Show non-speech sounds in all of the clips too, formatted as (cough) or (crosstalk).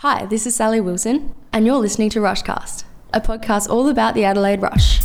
Hi, this is Sally Wilson, and you're listening to Rushcast, a podcast all about the Adelaide Rush.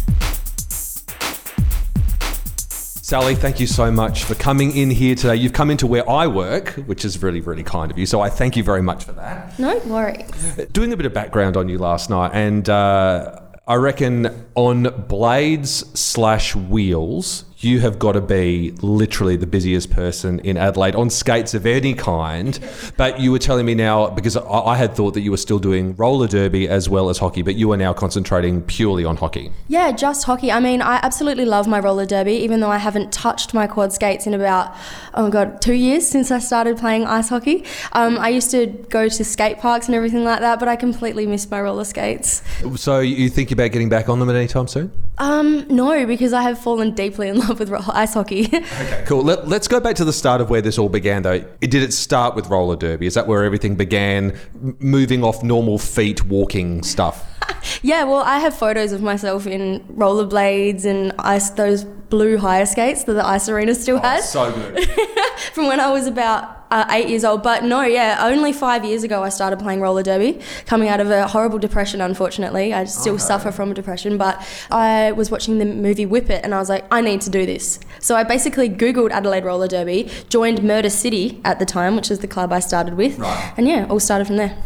Sally, thank you so much for coming in here today. You've come into where I work, which is really, really kind of you. So I thank you very much for that. No worries. Doing a bit of background on you last night, and uh, I reckon on blades slash wheels, you have got to be literally the busiest person in Adelaide on skates of any kind. But you were telling me now, because I, I had thought that you were still doing roller derby as well as hockey, but you are now concentrating purely on hockey. Yeah, just hockey. I mean, I absolutely love my roller derby, even though I haven't touched my quad skates in about, oh my God, two years since I started playing ice hockey. Um, I used to go to skate parks and everything like that, but I completely missed my roller skates. So you think about getting back on them at any time soon? Um, no, because I have fallen deeply in love with ice hockey. (laughs) Okay, cool. Let, let's go back to the start of where this all began, though. It, did it start with roller derby? Is that where everything began? Moving off normal feet, walking stuff. (laughs) yeah, well, I have photos of myself in rollerblades and ice those blue hire skates that the ice arena still has. So good. (laughs) from when I was about uh, eight years old. But no, yeah, only five years ago I started playing roller derby, coming out of a horrible depression, unfortunately. I still suffer from a depression, but I was watching the movie Whip It and I was like, I need to do this. So I basically Googled Adelaide Roller Derby, joined Murder City at the time, which is the club I started with. Right. And yeah, all started from there.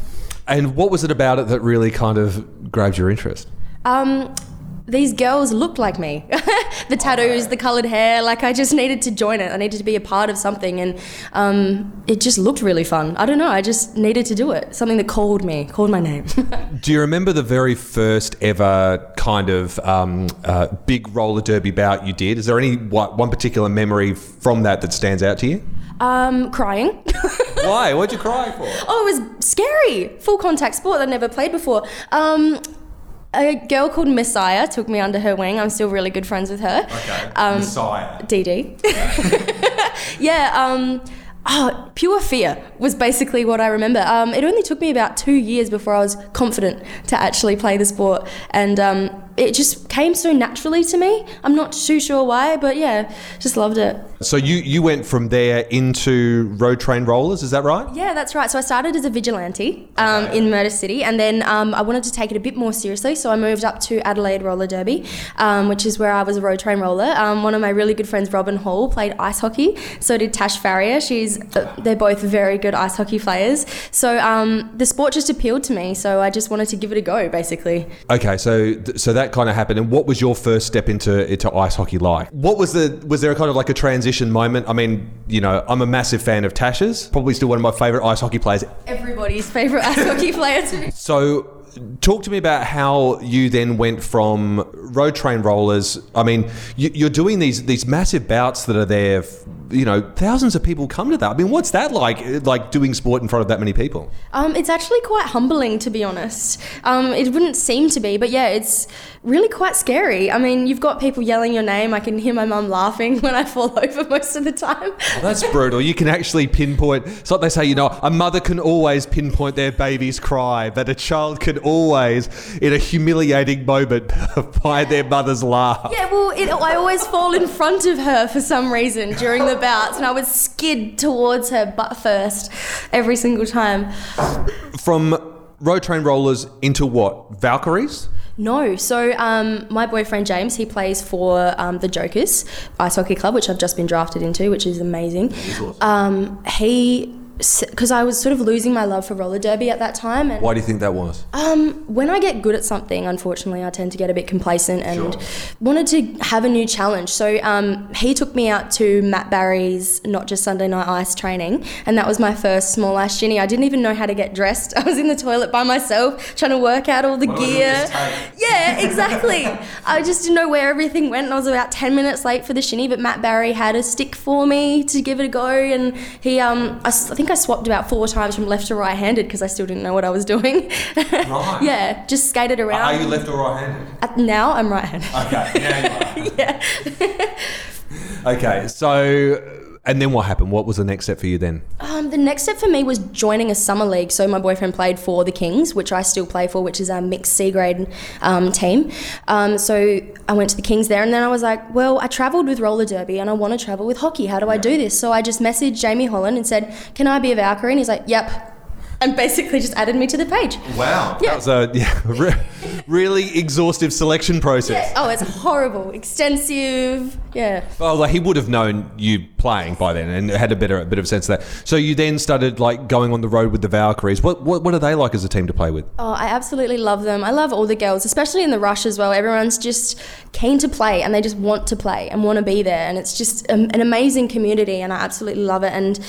and what was it about it that really kind of grabbed your interest? Um, these girls looked like me. (laughs) the tattoos, the coloured hair, like I just needed to join it. I needed to be a part of something and um, it just looked really fun. I don't know, I just needed to do it. Something that called me, called my name. (laughs) Do you remember the very first ever kind of um, uh, big roller derby bout you did? Is there any one one particular memory from that that stands out to you? um, crying. (laughs) Why? What'd you cry for? oh, it was scary. Full contact sport that I'd never played before. Um, a girl called Messiah took me under her wing. I'm still really good friends with her. Okay. Um, Messiah. DD. (laughs) yeah, um, oh, pure fear was basically what I remember. Um, it only took me about two years before I was confident to actually play the sport, and um, it just came so naturally to me. I'm not too sure why, but yeah, just loved it. So you, you went from there into road train rollers, is that right? Yeah, that's right. So I started as a vigilante um, in Murder City, and then um, I wanted to take it a bit more seriously. So I moved up to Adelaide Roller Derby, um, which is where I was a road train roller. Um, one of my really good friends, Robin Hall, played ice hockey. So did Tash Farrier. She's uh, they're both very good ice hockey players. So um, the sport just appealed to me. So I just wanted to give it a go, basically. Okay, so th- so that kind of happened. And what was your first step into into ice hockey like? What was the was there a kind of like a transition moment? I mean, you know, I'm a massive fan of Tasha's, probably still one of my favorite ice hockey players. Everybody's favorite ice hockey player too. So talk to me about how you then went from road train rollers. I mean, you, you're doing these these massive bouts that are there. You know, thousands of people come to that. I mean, what's that like? Like doing sport in front of that many people? Um, it's actually quite humbling, to be honest. Um, it wouldn't seem to be, but yeah, it's really quite scary. I mean, you've got people yelling your name. I can hear my mum laughing (laughs) when I fall (laughs) over most of the time. That's brutal. You can actually pinpoint. It's like they say, you know, a mother can always pinpoint their baby's cry, but a child can always, in a humiliating moment, (laughs) by their mother's laugh. Yeah, well, it, I always fall in front of her for some reason during the bouts, and I would skid towards her butt first every single time. From road train rollers into what? Valkyries? No, so um, my boyfriend James, he plays for um, the Jokers Ice Hockey Club, which I've just been drafted into, which is amazing. Um, he, because I was sort of losing my love for roller derby at that time, and Why do you think that was? um, when I get good at something, unfortunately, I tend to get a bit complacent and wanted to have a new challenge. So um, he took me out to Matt Barry's Not Just Sunday Night Ice training, and that was my first small ice shinny. I didn't even know how to get dressed. (laughs) I was in the toilet by myself trying to work out all the gear. Yeah, exactly. (laughs) I just didn't know where everything went, and I was about 10 minutes late for the shinny, but Matt Barry had a stick for me to give it a go, and he, um, I, I think I think I swapped about four times from left to right handed because I still didn't know what I was doing. Right. (laughs) yeah, just skated around. Are you left or right handed? Now I'm right handed. Okay. (laughs) yeah. (laughs) okay. So, and then what happened? What was the next step for you then? Um, the next step for me was joining a summer league. So my boyfriend played for the Kings, which I still play for, which is our mixed C grade um, team. Um, so I went to the Kings there, and then I was like, well, I travelled with roller derby, and I want to travel with hockey. How do I do this? So I just messaged Jamie Holland and said, can I be a Valkyrie? And he's like, yep. And basically just added me to the page. Wow. Yeah. That was a yeah, (laughs) re- really exhaustive selection process. Oh, it's horrible, extensive. Yeah. Well, like he would have known you playing by then and had a better a bit of sense of that. So you then started like going on the road with the Valkyries. What what, what are they like as a team to play with? Oh, I absolutely love them. I love all the girls, especially in the rush as well. Everyone's just keen to play and they just want to play and want to be there. And it's just um, an amazing community and I absolutely love it. And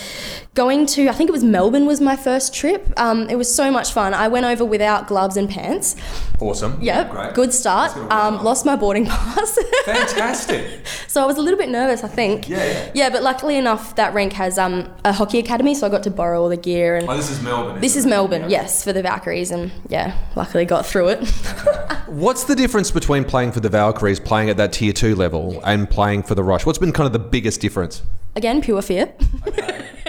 going to, I think it was Melbourne was my first trip. Um, it was so much fun. I went over without gloves and pants. Awesome. Yep. Great. Good start. Um, lost my boarding pass. (laughs) Fantastic. so I was a little bit nervous, I think. Yeah, yeah. Yeah, but luckily enough, that rink has um, a hockey academy, so I got to borrow all the gear and. Oh, this is Melbourne. This is Melbourne, yes, for the Valkyries, and yeah, luckily got through it. (laughs) What's the difference between playing for the Valkyries, playing at that tier two level, and playing for the Rush? What's been kind of the biggest difference? Again, pure fear.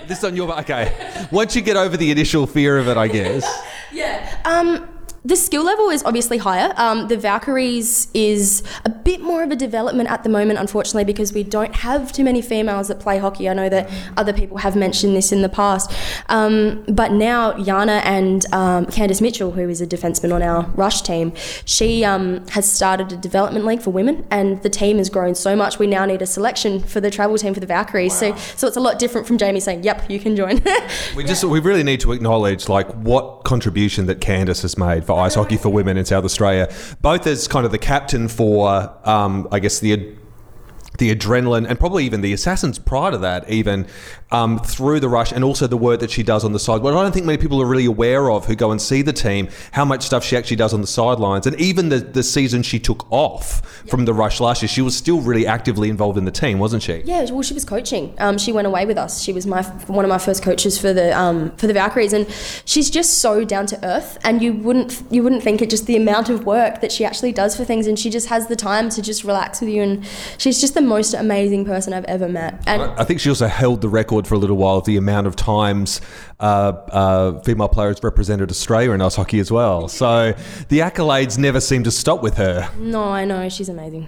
This on your okay. Once you get over the initial fear of it, I guess. (laughs) yeah. Um, the skill level is obviously higher. Um, the Valkyries is a bit more of a development at the moment, unfortunately, because we don't have too many females that play hockey. I know that other people have mentioned this in the past. Um, but now, Yana and um, Candice Mitchell, who is a defenseman on our rush team, she um, has started a development league for women, and the team has grown so much. We now need a selection for the travel team for the Valkyries. So, so it's a lot different from Jamie saying, "Yep, you can join." (laughs) We just we really need to acknowledge like what contribution that Candice has made for ice hockey for women in South Australia, both as kind of the captain for um, I guess the the adrenaline and probably even the assassins prior to that, even um, through the rush, and also the work that she does on the side. What I don't think many people are really aware of who go and see the team, how much stuff she actually does on the sidelines, and even the, the season she took off from the rush last year, she was still really actively involved in the team, wasn't she? Yeah, well, she was coaching. Um, she went away with us. She was my one of my first coaches for the um, for the Valkyries, and she's just so down to earth. And you wouldn't you wouldn't think it just the amount of work that she actually does for things, and she just has the time to just relax with you. And she's just the most amazing person I've ever met. And I think she also held the record for a little while of the amount of times uh, uh, female players represented Australia in ice hockey as well. (laughs) So the accolades never seem to stop with her. no, I know she's amazing.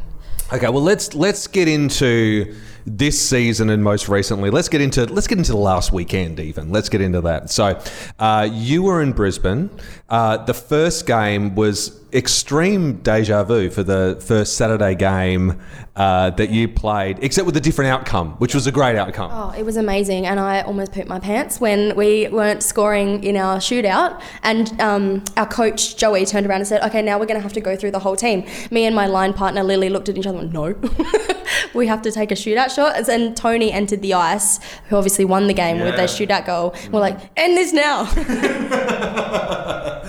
Okay, well let's let's get into this season and most recently. Let's get into let's get into the last weekend even. Let's get into that. So, uh, you were in Brisbane. Uh, the first game was extreme deja vu for the first Saturday game uh, that you played, except with a different outcome, which was a great outcome. Oh, it was amazing, and I almost pooped my pants when we weren't scoring in our shootout. And um, our coach Joey turned around and said, "Okay, now we're going to have to go through the whole team." Me and my line partner Lily looked at each other and went, "No, (laughs) we have to take a shootout shot." And then Tony entered the ice, who obviously won the game with their shootout goal. We're like, "End this now." (laughs)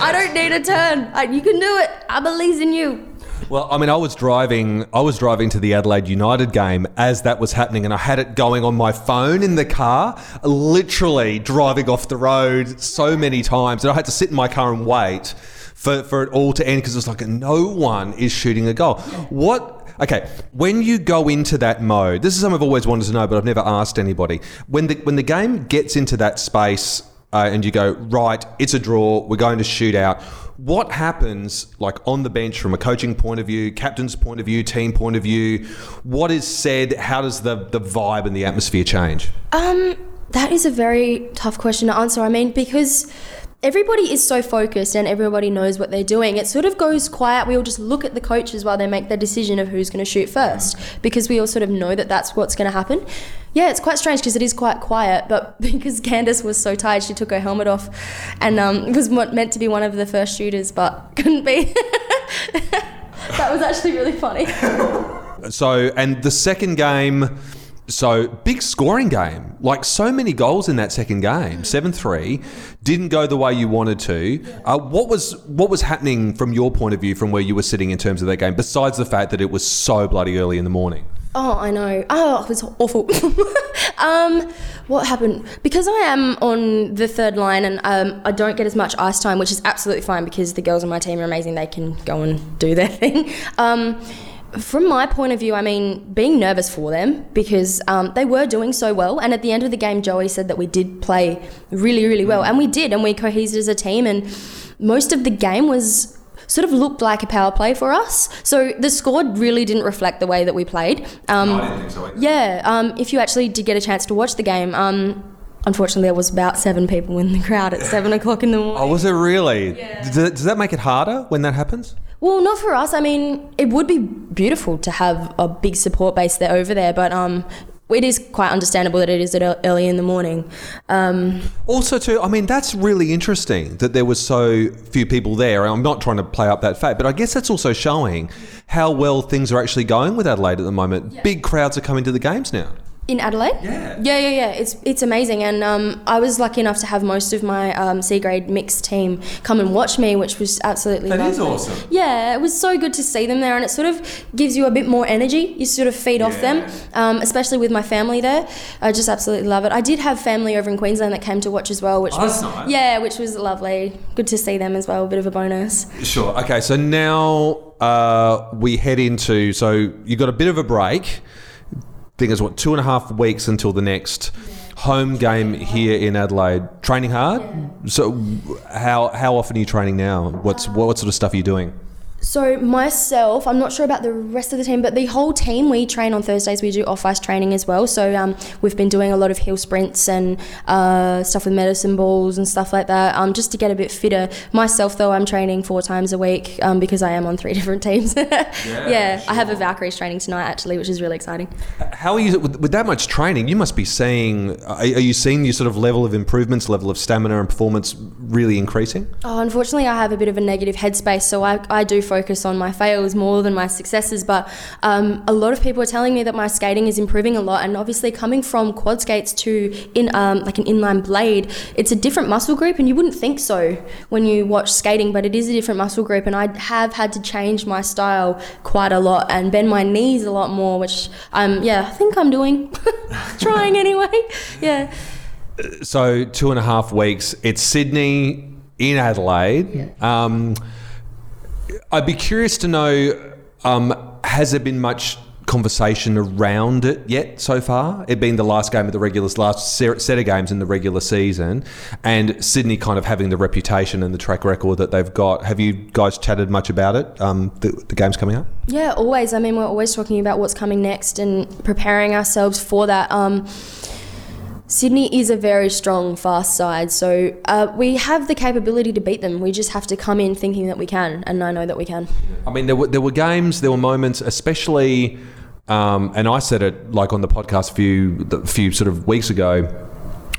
I don't need a turn. I, you can do it. I believe in you. Well, I mean, I was driving. I was driving to the Adelaide United game as that was happening, and I had it going on my phone in the car, literally driving off the road so many times, and I had to sit in my car and wait for, for it all to end because it was like no one is shooting a goal. What? Okay, when you go into that mode, this is something I've always wanted to know, but I've never asked anybody. When the when the game gets into that space uh, and you go right, it's a draw. We're going to shoot out. What happens, like on the bench, from a coaching point of view, captain's point of view, team point of view? What is said? How does the the vibe and the atmosphere change? Um, that is a very tough question to answer. I mean, because everybody is so focused and everybody knows what they're doing. It sort of goes quiet. We all just look at the coaches while they make their decision of who's going to shoot first because we all sort of know that that's what's going to happen. Yeah, it's quite strange because it is quite quiet, but (laughs) because Candice was so tired, she took her helmet off and um, was meant to be one of the first shooters, but (laughs) couldn't be. (laughs) that was actually really funny. So, and the second game, so big scoring game, like so many goals in that second game, seven three, didn't go the way you wanted to. Uh, what was what was happening from your point of view, from where you were sitting in terms of that game? Besides the fact that it was so bloody early in the morning. Oh, I know. Oh, it was awful. (laughs) um, what happened? Because I am on the third line and um, I don't get as much ice time, which is absolutely fine because the girls on my team are amazing. They can go and do their (laughs) thing. Um, from my point of view, I mean, being nervous for them because um, they were doing so well. And at the end of the game, Joey said that we did play really, really well. And we did. And we cohesed as a team. And most of the game was sort of looked like a power play for us. So the score really didn't reflect the way that we played. Um, didn't think so. yeah, um, if you actually did get a chance to watch the game, um, unfortunately, there was about seven people in the crowd at seven o'clock in the morning. Oh, was it really? Does, it- does that make it harder when that happens? Well, not for us. I mean, it would be beautiful to have a big support base there over there, but um, it is quite understandable that it is at early in the morning. Um, Also, too, I mean, that's really interesting that there was so few people there. I'm not trying to play up that fact, but I guess that's also showing how well things are actually going with Adelaide at the moment. Big crowds are coming to the games now. In Adelaide? Yeah. Yeah, yeah, yeah. It's it's amazing, and um, I was lucky enough to have most of my um, C grade mixed team come and watch me, which was absolutely That is lovely. awesome. Yeah, it was so good to see them there, and it sort of gives you a bit more energy. You sort of feed off them, um, especially with my family there. I just absolutely love it. I did have family over in Queensland that came to watch as well, which Oh, was nice. yeah, which was lovely. Good to see them as well. A bit of a bonus. Sure. Okay, so now uh, we head into. So you got a bit of a break. Think it's what two and a half weeks until the next home game here in Adelaide. Training hard. So how how often are you training now? What's what sort of stuff are you doing? So myself, I'm not sure about the rest of the team, but the whole team we train on Thursdays. We do off ice training as well. So um, we've been doing a lot of hill sprints and uh, stuff with medicine balls and stuff like that, um, just to get a bit fitter. Myself, though, I'm training four times a week um, because I am on three (laughs) different teams. (laughs) yeah, I have a Valkyries training tonight actually, which is really exciting. How are you with, with that much training? You must be seeing. Are, are you seeing your sort of level of improvements, level of stamina and performance really increasing? Oh, unfortunately, I have a bit of a negative headspace, so I, I do focus on my fails more than my successes. But um, a lot of people are telling me that my skating is improving a lot, and obviously, coming from quad skates to in um, like an inline blade, it's a different muscle group, and you wouldn't think so when you watch skating, but it is a different muscle group, and I have had to change my style quite a lot and bend my knees a lot more, which um yeah, I think I'm doing, (laughs) trying anyway. (laughs) Yeah. So two and a half weeks. It's Sydney in Adelaide. Um, I'd be curious to know: um, has there been much conversation around it yet so far? It being the last game of the regular, last set of games in the regular season, and Sydney kind of having the reputation and the track record that they've got. Have you guys chatted much about it? Um, the, the games coming up. Yeah, always. I mean, we're always talking about what's coming next and preparing ourselves for that. Um, Sydney is a very strong, fast side, so uh, we have the capability to beat them. We just have to come in thinking that we can, and I know that we can. I mean, there were there were games, there were moments, especially, um, and I said it like on the podcast a few a few sort of weeks ago.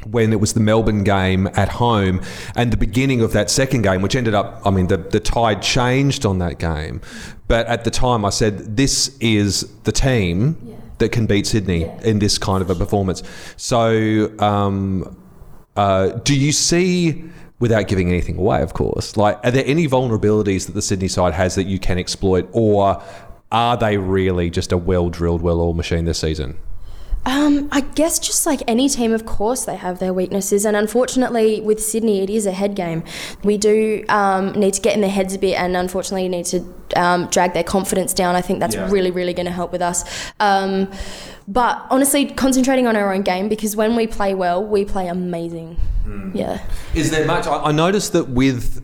When it was the Melbourne game at home and the beginning of that second game, which ended up, I mean, the, the tide changed on that game. But at the time, I said, this is the team that can beat Sydney in this kind of a performance. So, um, uh, do you see, without giving anything away, of course, like are there any vulnerabilities that the Sydney side has that you can exploit, or are they really just a well-drilled, well-oiled machine this season? Um, I guess just like any team, of course, they have their weaknesses, and unfortunately, with Sydney, it is a head game. We do um, need to get in their heads a bit, and unfortunately, need to um, drag their confidence down. I think that's Yeah. really, really going to help with us. Um, but honestly, concentrating on our own game because when we play well, we play amazing. Yeah. Is there much? I, I noticed that with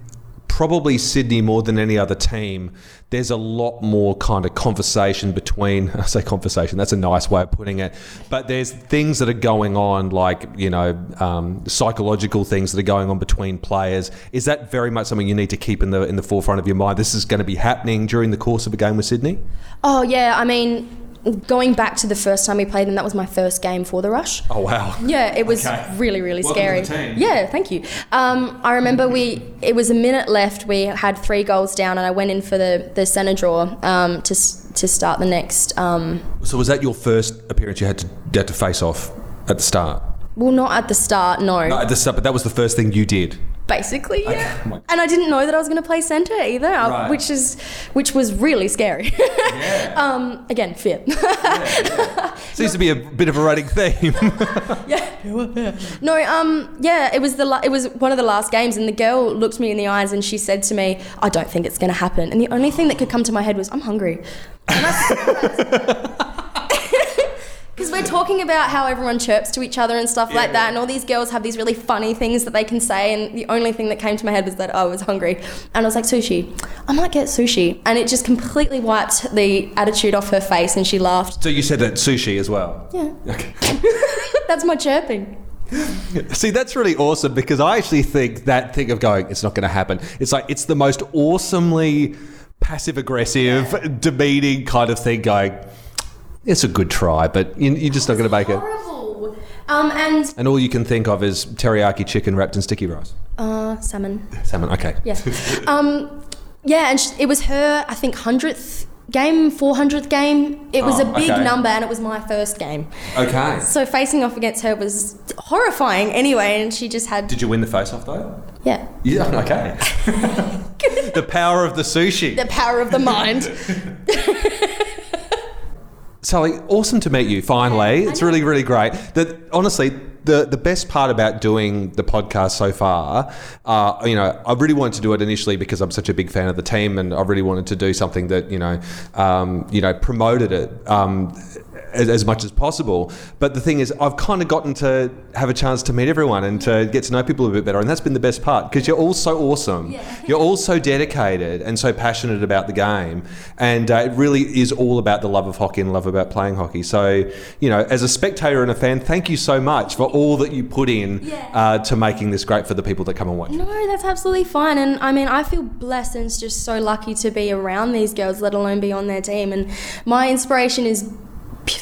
probably Sydney more than any other team, there's a lot more kind of conversation between. (laughs) I say conversation. That's a nice way of putting it. But there's things that are going on, like you know, um, psychological things that are going on between players. Is that very much something you need to keep in the in the forefront of your mind? This is going to be happening during the course of a game with Sydney. Oh yeah, I mean, going back to the first time we played them, that was my first game for the Rush. Oh wow. Yeah, it was Okay. really, really Welcome scary. to the team. Yeah, thank you. Um, I remember we it was a minute left. We had three goals down, and I went in for the the centre draw um, to to start the next. Um, So was that your first appearance you had to you had to face off at the start? well, not at the start, no. No, at the start, but that was the first thing you did. Basically, yeah. And I didn't know that I was going to play centre either, uh, Right. which is which was really scary. (laughs) um, again, fear. (laughs) Seems to be a bit of a running theme. (laughs) yeah. No, um, yeah, it was the la- it was one of the last games, and the girl looked me in the eyes and she said to me, "I don't think it's going to happen." And the only thing that could come to my head was, "I'm hungry," because we're talking about how everyone chirps to each other and stuff like that, and all these girls have these really funny things that they can say, and the only thing that came to my head was that I was hungry, and I was like, "Sushi, I might get sushi," and it just completely wiped the attitude off her face, and she laughed. so you said that sushi as well. Yeah, Okay. (laughs) that's my chirping. See, that's really awesome because I actually think that thing of going, it's not going to happen. It's like it's the most awesomely passive aggressive, demeaning kind of thing. Going, it's a good try, but you- you're just not going to make it. Horrible. Um, and And all you can think of is teriyaki chicken wrapped in sticky rice. uh, salmon. Salmon. Okay. Yeah. um, yeah, and sh- it was her, I think, 100th game, 400th game. It was Oh, a big okay. number and it was my first game. Okay. So facing off against her was horrifying anyway, and she just had. Did you win the face off though? yeah. Yeah. Okay. (laughs) the power of the sushi. The power of the mind. (laughs) Sally, awesome to meet you finally. It's really, really great. That honestly, the the best part about doing the podcast so far, uh, you know, I really wanted to do it initially because I'm such a big fan of the team, and I really wanted to do something that you know, um, you know, promoted it. Um, as, as much as possible, but the thing is, I've kind of gotten to have a chance to meet everyone and to get to know people a bit better, and that's been the best part because you're all so awesome. yeah. (laughs) You're all so dedicated and so passionate about the game, and uh, it really is all about the love of hockey and love about playing hockey. So, you know, as a spectator and a fan, thank you so much for all that you put in Yeah. uh, to making this great for the people that come and watch. No, that's absolutely fine. And I mean, I feel blessed and just so lucky to be around these girls, let alone be on their team. And my inspiration is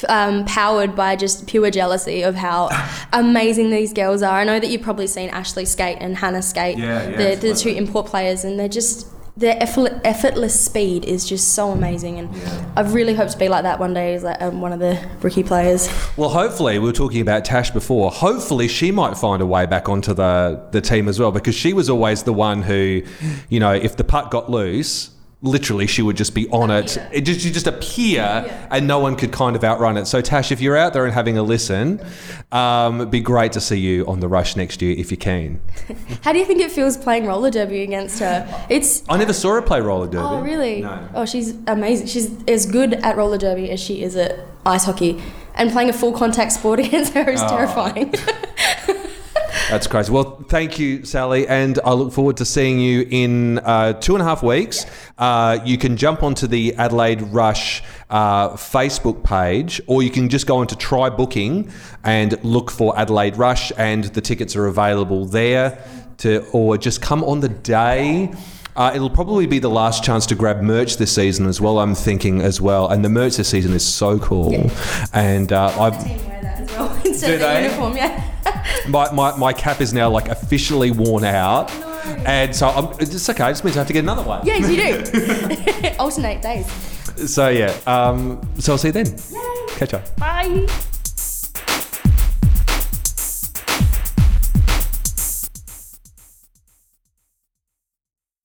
um, powered by just pure jealousy of how (laughs) amazing these girls are. I know that you've probably seen Ashley skate and Hannah skate, Yeah, yeah, the, the two import players, and they're just. Their effort, effortless speed is just so amazing, and I really hope to be like that one day as like, um, one of the rookie players. Well, hopefully, we were talking about Tash before. Hopefully, she might find a way back onto the, the team as well because she was always the one who, you know, if the puck got loose, literally she would just be on it. It just you just appear, and no one could kind of outrun it. So, Tash, if you're out there and having a listen, um, it'd be great to see you on the rush next year if you can. (laughs) How do you think it feels playing roller derby against her? It's I never saw her play roller derby. Oh, really? No. Oh, she's amazing. She's as good at roller derby as she is at ice hockey. And playing a full contact sport (laughs) against her Oh. is terrifying. (laughs) That's crazy. Well, thank you, Sally, and I look forward to seeing you in uh, two and a half weeks. Uh, you can jump onto the Adelaide Rush uh, Facebook page, or you can just go into TryBooking and look for Adelaide Rush, and the tickets are available there. To or just come on the day. Uh, it'll probably be the last chance to grab merch this season as well. I'm thinking as well, and the merch this season is so cool. And uh, I've Team wear that as well (laughs) instead Do of the they? uniform, yeah. My, my, my cap is now like officially worn out. And so I'm, it's okay. It just means I have to get another one. yes, you do. (laughs) (laughs) Alternate days. So yeah. Um, so I'll see you then. Catch up. Bye.